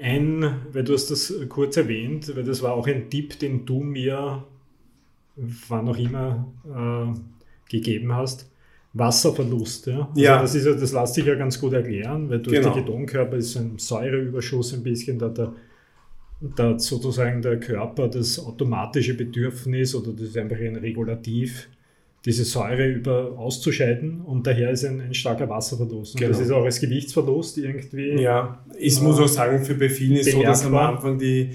ein, weil du hast das kurz erwähnt, weil das war auch ein Tipp, den du mir, wann auch immer, äh, gegeben hast. Wasserverlust, ja. Also Ja. Das, ist ja, das lässt sich ja ganz gut erklären, weil durch Genau. die Ketonkörper ist ein Säureüberschuss ein bisschen, da der, da sozusagen der Körper das automatische Bedürfnis oder das ist einfach ein Regulativ, diese Säure über auszuscheiden und daher ist ein, ein starker Wasserverlust. Und Genau. das ist auch als Gewichtsverlust irgendwie. Ja, ich muss auch sagen, für bei vielen ist so, dass am. Anfang die,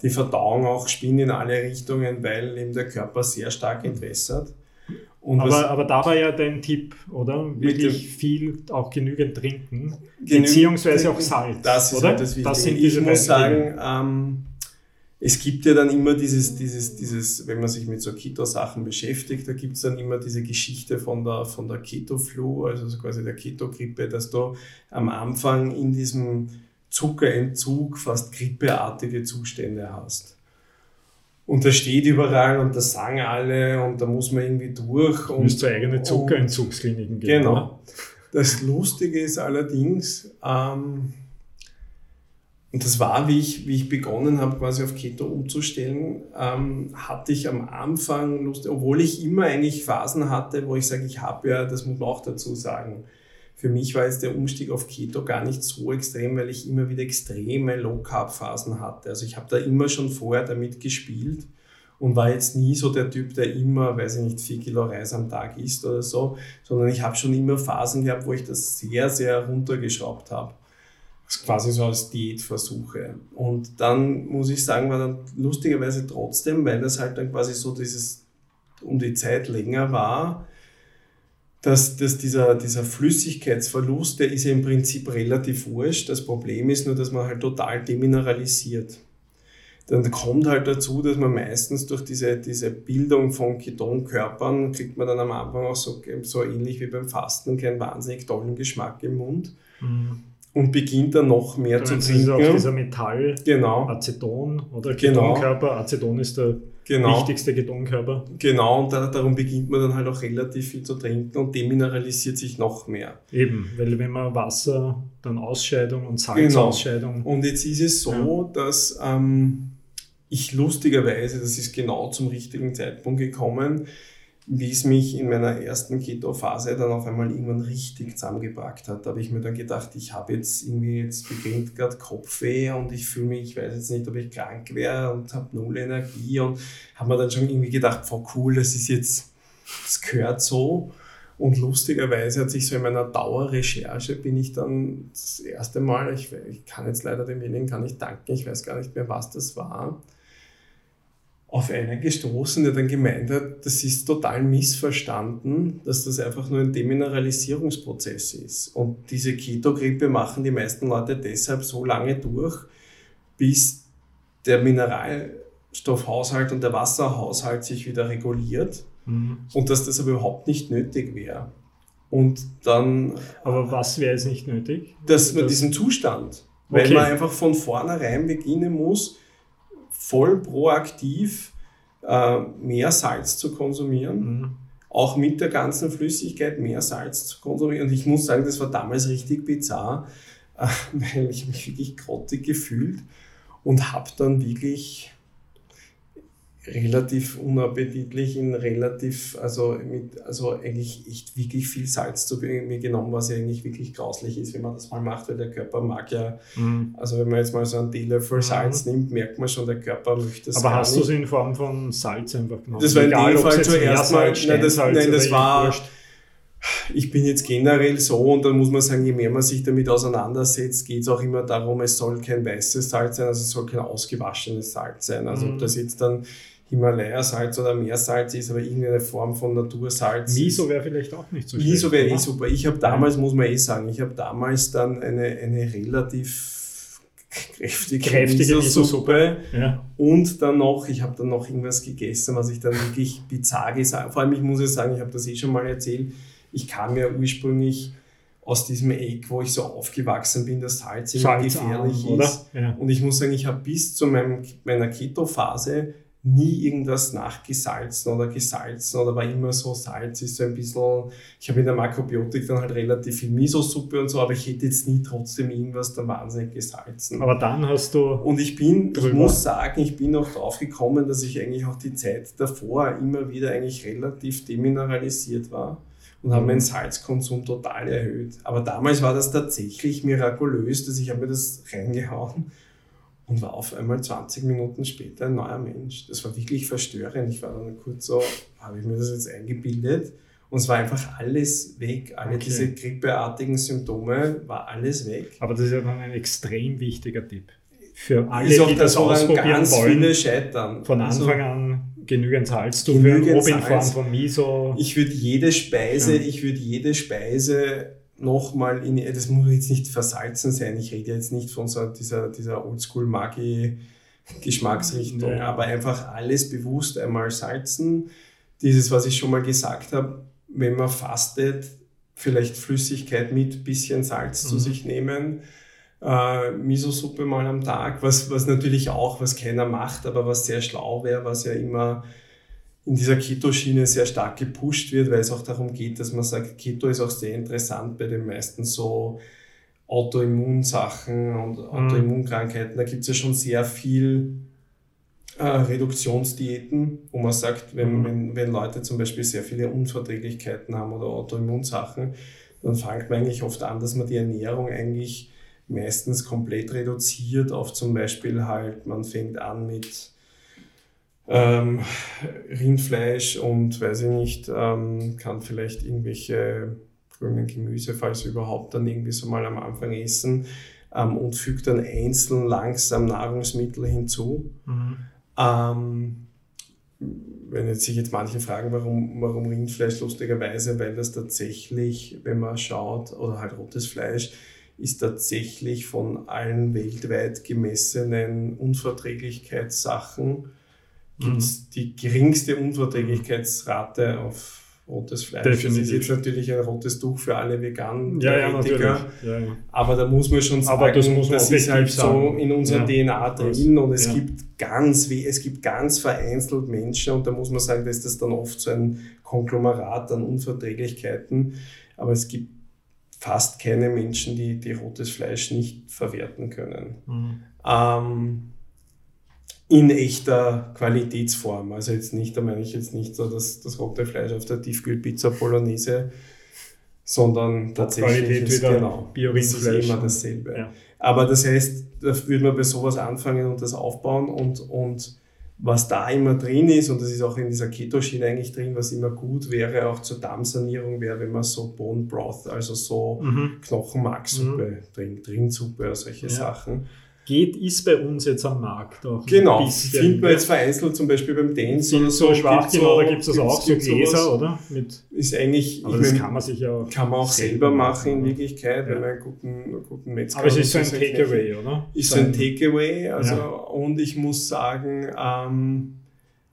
die Verdauung auch spinnt in alle Richtungen, weil eben der Körper sehr stark entwässert. Und Aber, aber da war ja dein Tipp, oder? Wirklich viel, auch genügend trinken, Genügend beziehungsweise auch. Salz. Das ist oder? halt das Wichtige. sind ich muss sagen, ähm, es gibt ja dann immer dieses, dieses, dieses, wenn man sich mit so Keto-Sachen beschäftigt, da gibt es dann immer diese Geschichte von der, von der Keto-Flu, also so quasi der Keto-Grippe, dass du am Anfang in diesem Zuckerentzug fast grippeartige Zustände hast. Und das steht überall und das sagen alle und da muss man irgendwie durch. Du Und, müsst zu eigene Zuckerentzugskliniken gehen. Genau. Das Lustige ist allerdings, ähm, und das war, wie ich, wie ich begonnen habe, quasi auf Keto umzustellen, ähm, hatte ich am Anfang Lust, obwohl ich immer eigentlich Phasen hatte, wo ich sage, ich habe ja, das muss man auch dazu sagen, für mich war jetzt der Umstieg auf Keto gar nicht so extrem, weil ich immer wieder extreme Low-Carb-Phasen hatte. Also ich habe da immer schon vorher damit gespielt und war jetzt nie so der Typ, der immer, weiß ich nicht, vier Kilo Reis am Tag isst oder so, sondern ich habe schon immer Phasen gehabt, wo ich das sehr, sehr runtergeschraubt habe. Quasi so als Diätversuche. Und dann muss ich sagen, war dann lustigerweise trotzdem, weil das halt dann quasi so dieses um die Zeit länger war, dass, dass dieser, dieser Flüssigkeitsverlust, der ist ja im Prinzip relativ wurscht. Das Problem ist nur, dass man halt total demineralisiert. Dann kommt halt dazu, dass man meistens durch diese, diese Bildung von Ketonkörpern kriegt man dann am Anfang auch so, so ähnlich wie beim Fasten keinen wahnsinnig tollen Geschmack im Mund Mhm. Und beginnt dann noch mehr Da zu es auch trinken. dieser Metall, Genau, Aceton oder Genau. Ketonkörper. Aceton ist der genau. wichtigste Ketonkörper. Genau, und da, darum beginnt man dann halt auch relativ viel zu trinken und demineralisiert sich noch mehr. Eben, weil wenn man Wasser, dann Ausscheidung und Genau. Salzausscheidung. Und jetzt ist es so, dass ähm, ich lustigerweise, das ist genau zum richtigen Zeitpunkt gekommen, es mich in meiner ersten Keto-Phase dann auf einmal irgendwann richtig zusammengepackt hat. Da habe ich mir dann gedacht, ich habe jetzt irgendwie, jetzt beginnt gerade Kopfweh und ich fühle mich, ich weiß jetzt nicht, ob ich krank wäre und habe null Energie und habe mir dann schon irgendwie gedacht, voll cool, das ist jetzt, das gehört so. Und lustigerweise hat sich so in meiner Dauerrecherche bin ich dann das erste Mal, ich, ich kann jetzt leider demjenigen gar nicht danken, ich weiß gar nicht mehr, was das war, auf einen gestoßen, der dann gemeint hat, das ist total missverstanden, dass das einfach nur ein Demineralisierungsprozess ist. Und diese Keto-Grippe machen die meisten Leute deshalb so lange durch, bis der Mineralstoffhaushalt und der Wasserhaushalt sich wieder reguliert Mhm. und dass das aber überhaupt nicht nötig wäre. Und dann, Aber was wäre jetzt nicht nötig? dass man Das- diesen Zustand, weil Okay. man einfach von vornherein beginnen muss, voll proaktiv äh, mehr Salz zu konsumieren, Mhm. auch mit der ganzen Flüssigkeit mehr Salz zu konsumieren. Und ich muss sagen, das war damals richtig bizarr, äh, weil ich mich wirklich grottig gefühlt und habe dann wirklich relativ unappetitlich in relativ, also mit, also eigentlich echt wirklich viel Salz zu mir genommen, was ja eigentlich wirklich grauslich ist, wenn man das mal macht, weil der Körper mag ja, Mhm. also wenn man jetzt mal so einen Teelöffel Mhm. Salz nimmt, merkt man schon, der Körper möchte das Aber hast du es in Form von Salz einfach genommen? Das war in dem Egal, ob's Fall zuerst mal- nein, das- nein, das war- wurscht. Ich bin jetzt generell so und dann muss man sagen, je mehr man sich damit auseinandersetzt, geht es auch immer darum, es soll kein weißes Salz sein, also es soll kein ausgewaschenes Salz sein. Also Mhm. ob das jetzt dann Himalaya-Salz oder Meersalz ist, aber irgendeine Form von Natursalz. Miso wäre vielleicht auch nicht so schlecht. Miso wäre eh super. Ich habe damals, muss man eh sagen, ich habe damals dann eine, eine relativ kräftige, Kräftige Miso-Suppe Ja. und dann noch, ich habe dann noch irgendwas gegessen, was ich dann wirklich bizarr gesagt Vor allem, ich muss ja sagen, ich habe das eh schon mal erzählt, ich kam ja ursprünglich aus diesem Eck, wo ich so aufgewachsen bin, dass Salz immer gefährlich oder? ist. Ja. Und ich muss sagen, ich habe bis zu meinem, meiner Keto-Phase nie irgendwas nachgesalzen oder gesalzen oder war immer so, Salz ist so ein bisschen, ich habe in der Makrobiotik dann halt relativ viel Miso-Suppe und so, aber ich hätte jetzt nie trotzdem irgendwas dann wahnsinnig gesalzen. Aber dann hast du. Und ich bin, drüber. ich muss sagen, ich bin auch drauf gekommen, dass ich eigentlich auch die Zeit davor immer wieder eigentlich relativ demineralisiert war und habe meinen Salzkonsum total erhöht. Aber damals war das tatsächlich mirakulös, dass ich habe mir das reingehauen und war auf einmal 20 Minuten später ein neuer Mensch. Das war wirklich verstörend. Ich war dann kurz so, habe ich mir das jetzt eingebildet? Und es war einfach alles weg. Alle okay. diese grippeartigen Symptome war alles weg. Aber das ist ja dann ein extrem wichtiger Tipp. Für alle, ist auch die das, das ausprobieren ganz wollen. Viele scheitern. Von Anfang also, an genügend Salz zuführen, ob in Form von Miso. Ich würde jede Speise, ja. ich würde jede Speise nochmal in, das muss jetzt nicht versalzen sein, ich rede jetzt nicht von so dieser, dieser Oldschool-Maggi-Geschmacksrichtung, ja. aber einfach alles bewusst einmal salzen. Dieses, was ich schon mal gesagt habe, wenn man fastet, vielleicht Flüssigkeit mit bisschen Salz mhm. zu sich nehmen, äh, Miso-Suppe mal am Tag, was, was natürlich auch, was keiner macht, aber was sehr schlau wäre, was ja immer in dieser Keto-Schiene sehr stark gepusht wird, weil es auch darum geht, dass man sagt, Keto ist auch sehr interessant bei den meisten so Autoimmunsachen und mhm. Autoimmunkrankheiten. Da gibt es ja schon sehr viel äh, Reduktionsdiäten, wo man sagt, wenn, mhm. wenn, wenn Leute zum Beispiel sehr viele Unverträglichkeiten haben oder Autoimmunsachen, dann fängt man eigentlich oft an, dass man die Ernährung eigentlich meistens komplett reduziert auf zum Beispiel halt, man fängt an mit ähm, Rindfleisch und weiß ich nicht, ähm, kann vielleicht irgendwelche grünen Gemüse, falls überhaupt, dann irgendwie so mal am Anfang essen ähm, und fügt dann einzeln langsam Nahrungsmittel hinzu. Mhm. Ähm, wenn jetzt sich jetzt manche fragen, warum, warum Rindfleisch, lustigerweise, weil das tatsächlich, wenn man schaut, oder halt rotes Fleisch, ist tatsächlich von allen weltweit gemessenen Unverträglichkeitssachen gibt es mhm. die geringste Unverträglichkeitsrate auf rotes Fleisch. Definitiv. Das ist jetzt natürlich ein rotes Tuch für alle veganen ja, ja, ja, ja, Aber da muss man schon sagen, das, das ist halt sagen. so in unserer DNA drin und es gibt ganz es gibt ganz vereinzelt Menschen und da muss man sagen, da ist das dann oft so ein Konglomerat an Unverträglichkeiten. Aber es gibt fast keine Menschen, die, die rotes Fleisch nicht verwerten können. Mhm. Ähm, in echter Qualitätsform. Also jetzt nicht, da meine ich jetzt nicht so das, das rote Fleisch auf der Tiefkühlpizza Bolognese, sondern tatsächlich ist, genau, es ist immer dasselbe. Ja. Aber das heißt, da würde man bei sowas anfangen und das aufbauen und, und was da immer drin ist, und das ist auch in dieser Keto-Schiene eigentlich drin, was immer gut wäre, auch zur Darmsanierung wäre, wenn man so Bone Broth, also so mhm. Knochenmarksuppe mhm. trinkt, Rindsuppe, solche ja. Sachen geht, ist bei uns jetzt am Markt auch. Genau, findet man jetzt vereinzelt zum Beispiel beim Dance oder so. Schwach, genau, da gibt es das auch, so Gläser, oder? Mit ist eigentlich, aber das mein, kann man sich ja kann man auch selber machen in Wirklichkeit, ja. wenn man einen guten, guten Metzger Aber es ist so ein Takeaway, oder? Ist so ein Takeaway, also, ja. und ich muss sagen, ähm,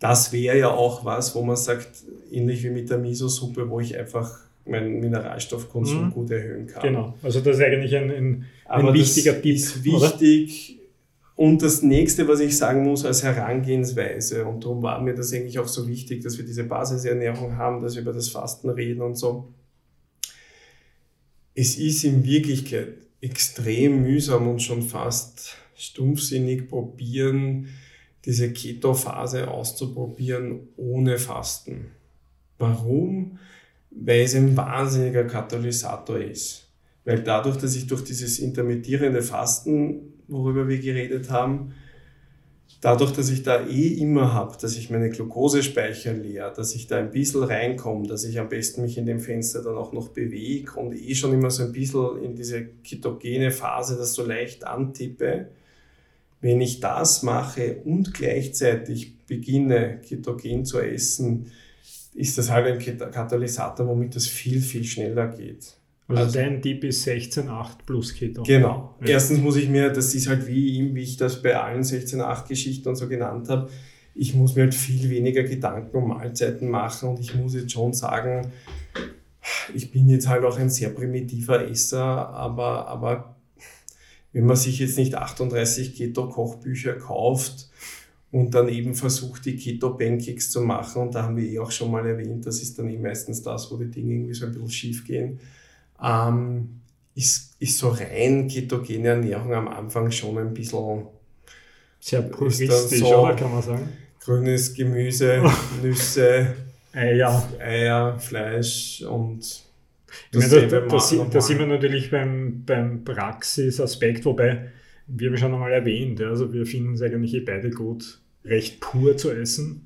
das wäre ja auch was, wo man sagt, ähnlich wie mit der Miso-Suppe, wo ich einfach meinen Mineralstoffkonsum mhm. gut erhöhen kann. Genau, also das ist eigentlich ein, ein, ein wichtiger Tipp. Ist wichtig. Oder? Und das nächste, was ich sagen muss als Herangehensweise, und darum war mir das eigentlich auch so wichtig, dass wir diese Basisernährung haben, dass wir über das Fasten reden und so. Es ist in Wirklichkeit extrem mühsam und schon fast stumpfsinnig probieren, diese Keto-Phase auszuprobieren ohne Fasten. Warum? Weil es ein wahnsinniger Katalysator ist. Weil dadurch, dass ich durch dieses intermittierende Fasten, worüber wir geredet haben, dadurch, dass ich da eh immer habe, dass ich meine Glukosespeicher leer, dass ich da ein bisschen reinkomme, dass ich am besten mich in dem Fenster dann auch noch bewege und eh schon immer so ein bisschen in diese ketogene Phase das so leicht antippe, wenn ich das mache und gleichzeitig beginne, ketogen zu essen, ist das halt ein Katalysator, womit das viel, viel schneller geht. Also, also dein Tipp ist 16,8 plus Keto. Genau. Ja. Erstens muss ich mir, das ist halt wie, wie ich das bei allen 16,8 Geschichten und so genannt habe, ich muss mir halt viel weniger Gedanken um Mahlzeiten machen und ich muss jetzt schon sagen, ich bin jetzt halt auch ein sehr primitiver Esser, aber, aber wenn man sich jetzt nicht 38 Keto-Kochbücher kauft und dann eben versucht, die Keto-Pancakes zu machen. Und da haben wir eh auch schon mal erwähnt, das ist dann eh meistens das, wo die Dinge irgendwie so ein bisschen schief gehen. Ähm, ist, ist so rein ketogene Ernährung am Anfang schon ein bisschen sehr puristisch, so oder kann man sagen? Grünes Gemüse, Nüsse, Eier. Eier, Fleisch und ich meine, da, da, da, sind wir natürlich beim, beim Praxisaspekt, wobei wir haben schon einmal erwähnt, also wir finden es eigentlich eh beide gut, recht pur zu essen.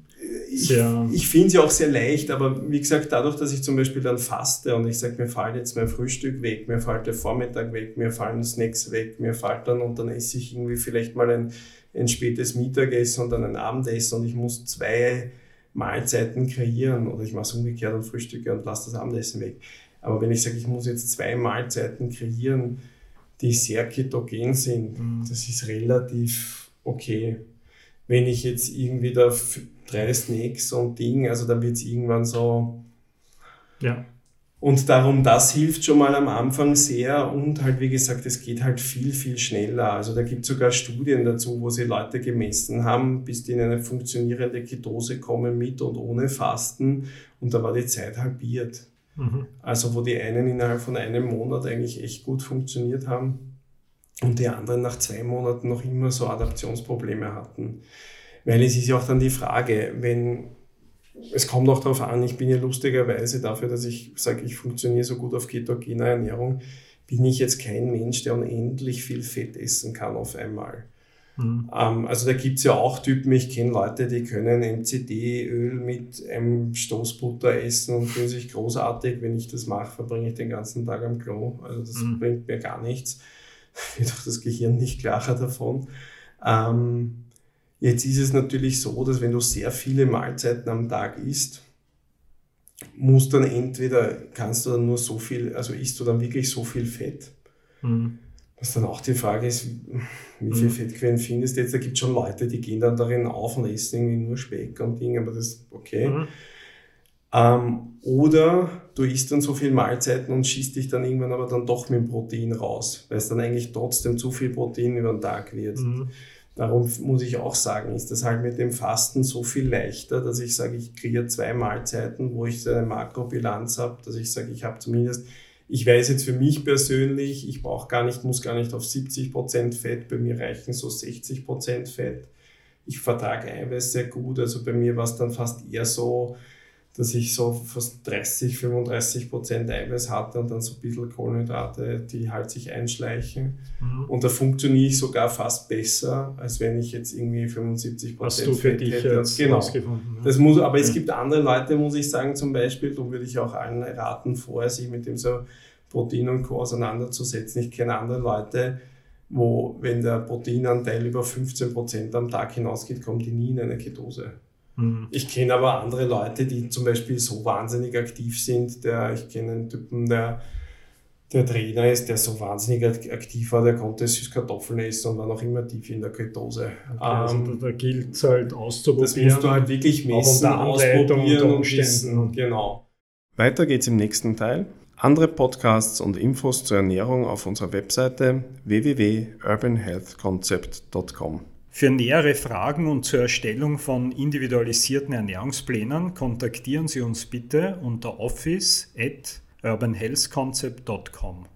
Ich, ich finde es ja auch sehr leicht, aber wie gesagt, dadurch, dass ich zum Beispiel dann faste und ich sage, mir fällt jetzt mein Frühstück weg, mir fällt der Vormittag weg, mir fallen Snacks weg, mir fällt dann und dann esse ich irgendwie vielleicht mal ein, ein spätes Mittagessen und dann ein Abendessen und ich muss zwei Mahlzeiten kreieren oder ich mache es umgekehrt und frühstücke und lasse das Abendessen weg. Aber wenn ich sage, ich muss jetzt zwei Mahlzeiten kreieren, die sehr ketogen sind, mhm. das ist relativ okay. Wenn ich jetzt irgendwie da drei Snacks und Ding, also dann wird es irgendwann so. Ja. Und darum, das hilft schon mal am Anfang sehr und halt, wie gesagt, es geht halt viel, viel schneller. Also da gibt es sogar Studien dazu, wo sie Leute gemessen haben, bis die in eine funktionierende Ketose kommen mit und ohne Fasten und da war die Zeit halbiert. Mhm. Also wo die einen innerhalb von einem Monat eigentlich echt gut funktioniert haben und die anderen nach zwei Monaten noch immer so Adaptionsprobleme hatten. Weil es ist ja auch dann die Frage, wenn es kommt auch darauf an, ich bin ja lustigerweise dafür, dass ich sage, ich funktioniere so gut auf ketogener Ernährung, bin ich jetzt kein Mensch, der unendlich viel Fett essen kann auf einmal. Mhm. Ähm, also da gibt es ja auch Typen, ich kenne Leute, die können MCD-Öl mit einem Stoßbutter essen und fühlen sich großartig. Wenn ich das mache, verbringe ich den ganzen Tag am Klo. Also das mhm. bringt mir gar nichts. Wird auch das Gehirn nicht klarer davon. Ähm, jetzt ist es natürlich so, dass wenn du sehr viele Mahlzeiten am Tag isst, muss dann entweder, kannst du dann nur so viel, also isst du dann wirklich so viel Fett, mhm. Was dann auch die Frage ist, wie viele mhm. Fettquellen findest du jetzt? Da gibt es schon Leute, die gehen dann darin auf und essen irgendwie nur Speck und Dinge, aber das ist okay. Mhm. Ähm, oder du isst dann so viele Mahlzeiten und schießt dich dann irgendwann aber dann doch mit dem Protein raus, weil es dann eigentlich trotzdem zu viel Protein über den Tag wird. Mhm. Darum muss ich auch sagen, ist das halt mit dem Fasten so viel leichter, dass ich sage, ich kriege zwei Mahlzeiten, wo ich eine Makrobilanz habe, dass ich sage, ich habe zumindest ich weiß jetzt für mich persönlich, ich brauche gar nicht, muss gar nicht auf 70% Fett, bei mir reichen so 60% Fett. Ich vertrage Eiweiß sehr gut, also bei mir war es dann fast eher so, dass ich so fast 30, 35 Prozent Eiweiß hatte und dann so ein bisschen Kohlenhydrate, die halt sich einschleichen. Mhm. Und da funktioniere ich sogar fast besser, als wenn ich jetzt irgendwie 75 Prozent Fett dich hätte. Jetzt genau. Ja. das muss, aber mhm. es gibt andere Leute, muss ich sagen, zum Beispiel, da würde ich auch allen raten, vorher sich mit dem so Protein und Co. auseinanderzusetzen. Ich kenne andere Leute, wo, wenn der Proteinanteil über 15 Prozent am Tag hinausgeht, kommen die nie in eine Ketose. Mhm. Ich kenne aber andere Leute, die zum Beispiel so wahnsinnig aktiv sind. Der, ich kenne einen Typen, der, der Trainer ist, der so wahnsinnig aktiv war, der konnte Süßkartoffeln essen und war noch immer tief in der Ketose. Okay, also ähm, da, da gilt es halt auszuprobieren. Das musst du halt wirklich messen, ausprobieren und wissen. Genau. Weiter geht's im nächsten Teil. Andere Podcasts und Infos zur Ernährung auf unserer Webseite www.urbanhealthconcept.com. Für nähere Fragen und zur Erstellung von individualisierten Ernährungsplänen kontaktieren Sie uns bitte unter office at urbanhealthconcept.com.